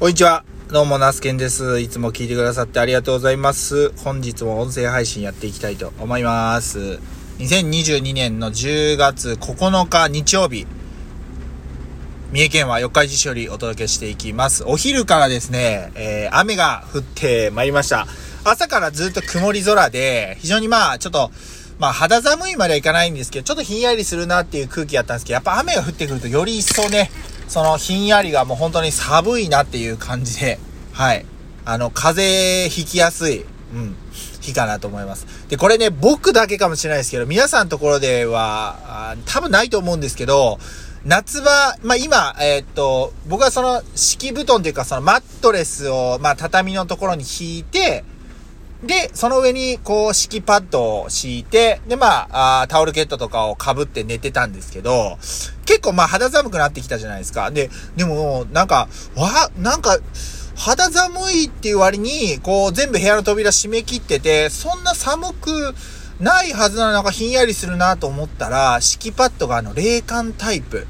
こんにちは。どうも、ナスケンです。いつも聞いてくださってありがとうございます。本日も音声配信やっていきたいと思います。2022年の10月9日日曜日、三重県は四日市市よりお届けしていきます。お昼からですね、えー、雨が降ってまいりました。朝からずっと曇り空で、非常にまあ、ちょっと、まあ肌寒いまではいかないんですけど、ちょっとひんやりするなっていう空気やったんですけど、やっぱ雨が降ってくるとより一層ね、そのひんやりがもう本当に寒いなっていう感じで、はい。あの、風邪ひきやすい、うん、日かなと思います。で、これね、僕だけかもしれないですけど、皆さんのところでは、多分ないと思うんですけど、夏場、まあ、今、えー、っと、僕はその敷布団っていうかそのマットレスを、まあ、畳のところに引いて、で、その上に、こう、敷きパッドを敷いて、で、まあ、あタオルケットとかを被って寝てたんですけど、結構まあ肌寒くなってきたじゃないですか。で、でも、なんか、わ、なんか、肌寒いっていう割に、こう、全部部屋の扉閉め切ってて、そんな寒くないはずなのなんかひんやりするなと思ったら、敷きパッドがあの、冷感タイプ。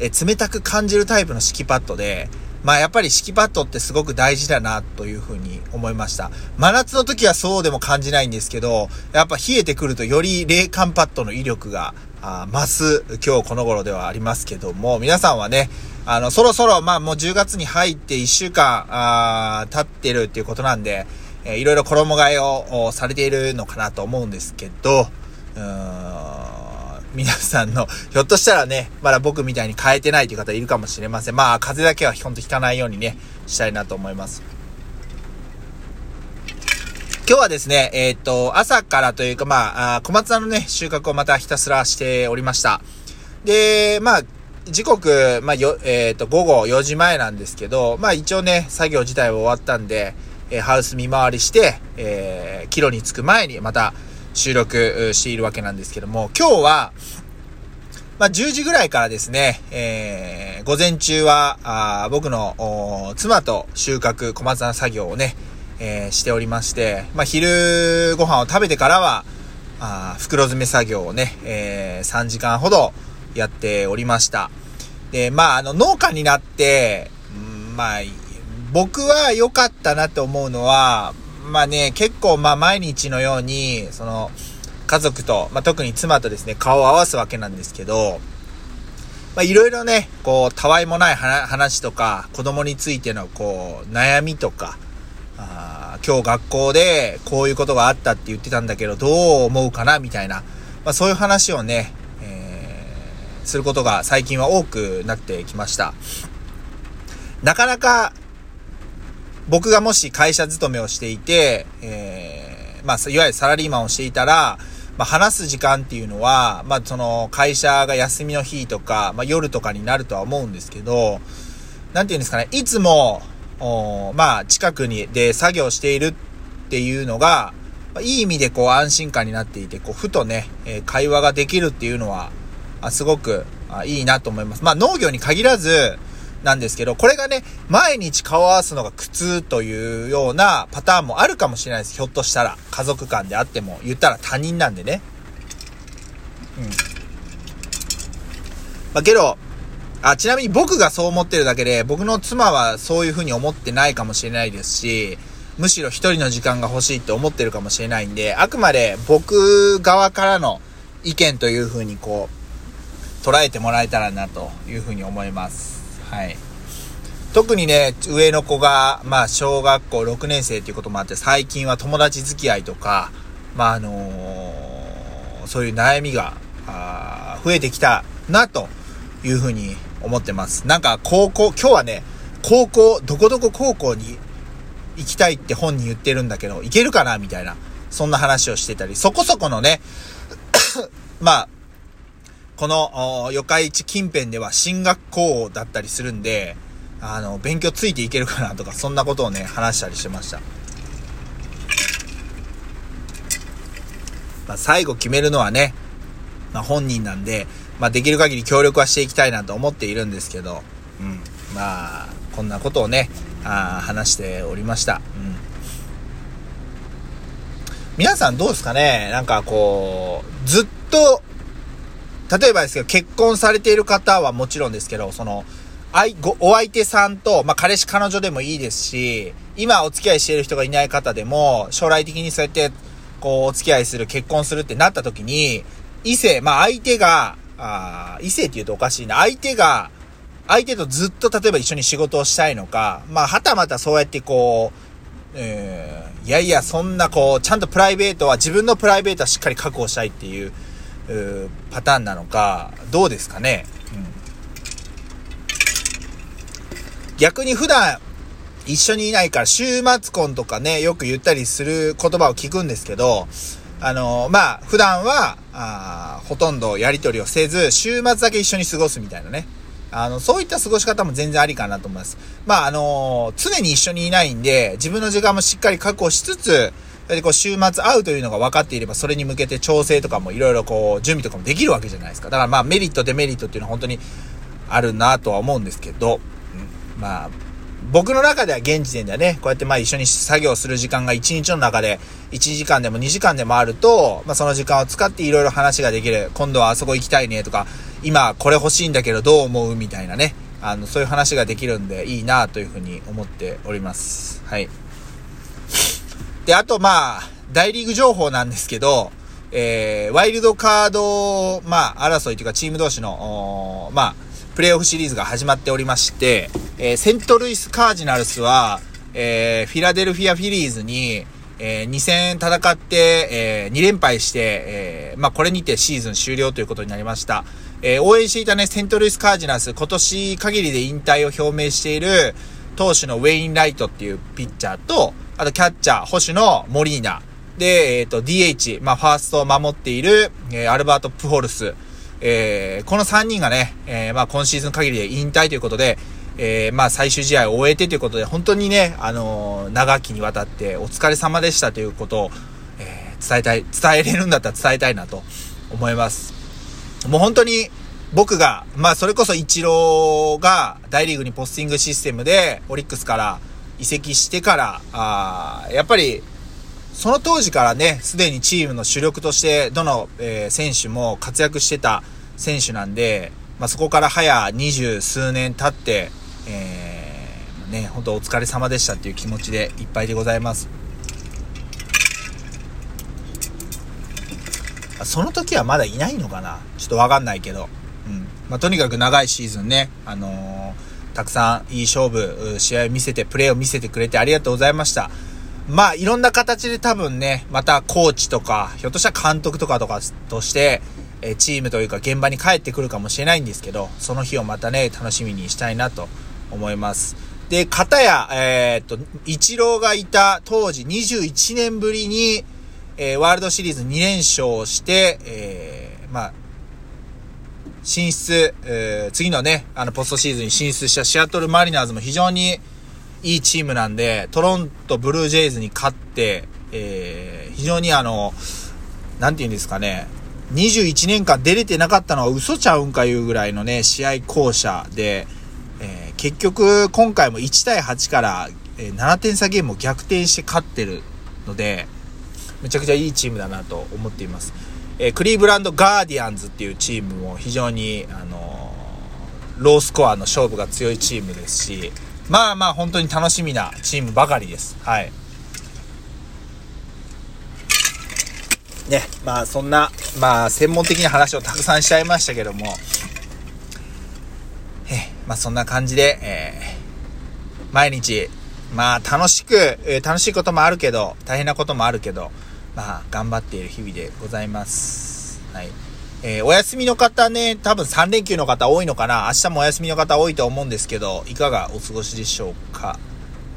え、冷たく感じるタイプの敷きパッドで、まあやっぱり敷きパッドってすごく大事だなというふうに思いました。真夏の時はそうでも感じないんですけど、やっぱ冷えてくるとより冷感パッドの威力が増す今日この頃ではありますけども、皆さんはね、あの、そろそろまあもう10月に入って1週間あ経ってるっていうことなんで、えー、いろいろ衣替えをされているのかなと思うんですけど、うん皆さんの、ひょっとしたらね、まだ僕みたいに変えてないという方いるかもしれません。まあ、風邪だけはほんとひかないようにね、したいなと思います。今日はですね、えっ、ー、と、朝からというか、まあ、小松菜のね、収穫をまたひたすらしておりました。で、まあ、時刻、まあ、よ、えっ、ー、と、午後4時前なんですけど、まあ、一応ね、作業自体は終わったんで、えー、ハウス見回りして、えー、キロに着く前にまた、収録しているわけなんですけども、今日は、まあ、10時ぐらいからですね、えー、午前中は、あ僕の妻と収穫、小松菜作業をね、えー、しておりまして、まあ、昼ご飯を食べてからは、あ袋詰め作業をね、えー、3時間ほどやっておりました。で、まあ、あの、農家になって、んまあ、僕は良かったなって思うのは、まあね、結構まあ毎日のように、その、家族と、まあ特に妻とですね、顔を合わすわけなんですけど、まあいろいろね、こう、たわいもない話とか、子供についてのこう、悩みとか、あ今日学校でこういうことがあったって言ってたんだけど、どう思うかなみたいな、まあそういう話をね、えー、することが最近は多くなってきました。なかなか僕がもし会社勤めをしていて、えー、まあ、いわゆるサラリーマンをしていたら、まあ、話す時間っていうのは、まあ、その、会社が休みの日とか、まあ、夜とかになるとは思うんですけど、なんていうんですかね、いつも、おまあ、近くに、で作業しているっていうのが、まあ、いい意味でこう安心感になっていて、こう、ふとね、えー、会話ができるっていうのは、あすごくあいいなと思います。まあ、農業に限らず、なんですけど、これがね、毎日顔を合わすのが苦痛というようなパターンもあるかもしれないです。ひょっとしたら。家族間であっても、言ったら他人なんでね。うん。まあ、けど、あ、ちなみに僕がそう思ってるだけで、僕の妻はそういう風に思ってないかもしれないですし、むしろ一人の時間が欲しいって思ってるかもしれないんで、あくまで僕側からの意見という風にこう、捉えてもらえたらなという風に思います。はい。特にね、上の子が、まあ、小学校6年生っていうこともあって、最近は友達付き合いとか、まあ、あのー、そういう悩みが、あ増えてきたな、というふうに思ってます。なんか、高校、今日はね、高校、どこどこ高校に行きたいって本に言ってるんだけど、行けるかなみたいな、そんな話をしてたり、そこそこのね、まあ、この、四日市近辺では進学校だったりするんで、あの、勉強ついていけるかなとか、そんなことをね、話したりしてました。まあ、最後決めるのはね、まあ、本人なんで、まあ、できる限り協力はしていきたいなと思っているんですけど、うん。まあ、こんなことをね、あ話しておりました。うん。皆さんどうですかね？なんかこう、ずっと例えばですけど、結婚されている方はもちろんですけど、その、いごお相手さんと、まあ、彼氏彼女でもいいですし、今お付き合いしている人がいない方でも、将来的にそうやって、こう、お付き合いする、結婚するってなった時に、異性、まあ、相手が、あ異性って言うとおかしいな、相手が、相手とずっと例えば一緒に仕事をしたいのか、まあ、はたまたそうやってこう、えー、いやいや、そんなこう、ちゃんとプライベートは、自分のプライベートはしっかり確保したいってい、うパターンなのか、どうですかね？うん、逆に普段一緒にいないから週末婚とかね、よく言ったりする言葉を聞くんですけど、あのまあ、普段は、あほとんどやりとりをせず、週末だけ一緒に過ごすみたいなね。あの、そういった過ごし方も全然ありかなと思います。まあ、あの常に一緒にいないんで、自分の時間もしっかり確保しつつ、でこう週末会うというのが分かっていれば、それに向けて調整とかもいろいろこう、準備とかもできるわけじゃないですか。だからまあ、メリット、デメリットっていうのは本当にあるなとは思うんですけど、うん、まあ、僕の中では現時点ではね、こうやってまあ一緒に作業する時間が1日の中で1時間でも2時間でもあると、まあその時間を使っていろいろ話ができる。今度はあそこ行きたいねとか、今これ欲しいんだけどどう思うみたいなね。あの、そういう話ができるんでいいなというふうに思っております。はい。で、あとまあ、大リーグ情報なんですけど、えー、ワイルドカード、まあ、争いというかチーム同士の、まあ、プレイオフシリーズが始まっておりまして、えー、セントルイス・カージナルスは、えー、フィラデルフィア・フィリーズに、えー、2戦戦って、えー、2連敗して、えー、まあ、これにてシーズン終了ということになりました。えー、応援していたね、セントルイス・カージナルス、今年限りで引退を表明している投手のウェイン・ライトっていうピッチャーと、あとキャッチャー、保守のモリーナ。で、えっ、ー、と、DH、まあ、ファーストを守っている、えー、アルバート・プホルス。えー、この3人がね、えー、まあ、今シーズン限りで引退ということで、えー、まあ、最終試合を終えてということで、本当にね、あのー、長きにわたってお疲れ様でしたということを、えー、伝えたい、伝えれるんだったら伝えたいなと思います。もう本当に、僕が、まあ、それこそイチローが大リーグにポスティングシステムで、オリックスから移籍してから、あやっぱり、その当時からね、すでにチームの主力として、どの、えー、選手も活躍してた選手なんで、まあ、そこから早二十数年経って、えー、ね、本当お疲れ様でしたっていう気持ちでいっぱいでございます。その時はまだいないのかな？ちょっとわかんないけど。うん。まあ、とにかく長いシーズンね、あのー、たくさんいい勝負、試合を見せて、プレーを見せてくれてありがとうございました。まあ、いろんな形で多分ね、またコーチとか、ひょっとしたら監督とかとかとして、えチームというか現場に帰ってくるかもしれないんですけど、その日をまたね、楽しみにしたいなと思います。で、片や、えー、っと、イチローがいた当時21年ぶりに、えー、ワールドシリーズ2連勝して、えー、まあ、進出、えー、次のね、あの、ポストシーズンに進出したシアトルマリナーズも非常に、いいチームなんで、トロントブルージェイズに勝って、えー、非常にあの、なんて言うんですかね、21年間出れてなかったのは嘘ちゃうんかいうぐらいのね、試合巧者で、えー、結局今回も1対8から、え7点差ゲームを逆転して勝ってるので、めちゃくちゃいいチームだなと思っています。えー、クリーブランドガーディアンズっていうチームも非常に、あのー、ロースコアの勝負が強いチームですし、まあまあ本当に楽しみなチームばかりです。はい。ね、まあそんな、まあ専門的な話をたくさんしちゃいましたけども、えまあそんな感じで、えー、毎日、まあ楽しく、え、楽しいこともあるけど、大変なこともあるけど、まあ頑張っている日々でございます。はい。えー、お休みの方ね、多分3連休の方多いのかな明日もお休みの方多いと思うんですけど、いかがお過ごしでしょうか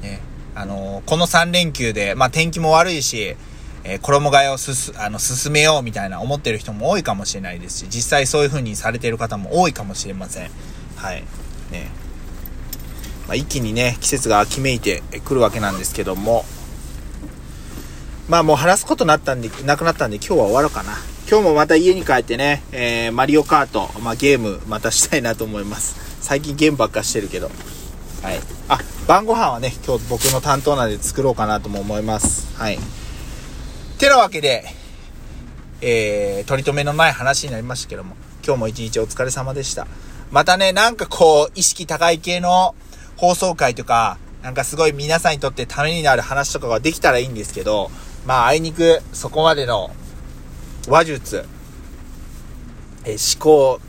ね。あのー、この3連休で、まあ天気も悪いし、えー、衣替えをすす、あの、進めようみたいな思ってる人も多いかもしれないですし、実際そういう風にされてる方も多いかもしれません。はい。ね。まあ、一気にね、季節が秋めいてくるわけなんですけども、まあもう話すことなったんで、なくなったんで今日は終わろうかな。今日もまた家に帰ってね、えー、マリオカート、まあ、ゲームまたしたいなと思います。最近ゲームばっかしてるけど。はい。あ、晩ご飯はね、今日僕の担当なんで作ろうかなとも思います。はい。てなわけで、えー、取り留めのない話になりましたけども、今日も一日お疲れ様でした。またね、なんかこう、意識高い系の放送回とか、なんかすごい皆さんにとってためになる話とかができたらいいんですけど、まあ、あいにくそこまでの話術、え思考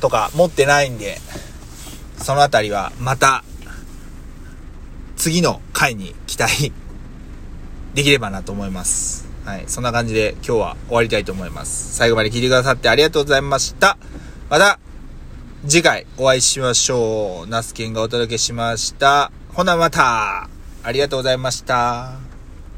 とか持ってないんで、そのあたりはまた次の回に期待 できればなと思います。はい。そんな感じで今日は終わりたいと思います。最後まで聞いてくださってありがとうございました。また、次回お会いしましょう。ナスケンがお届けしました。ほなまた。ありがとうございました。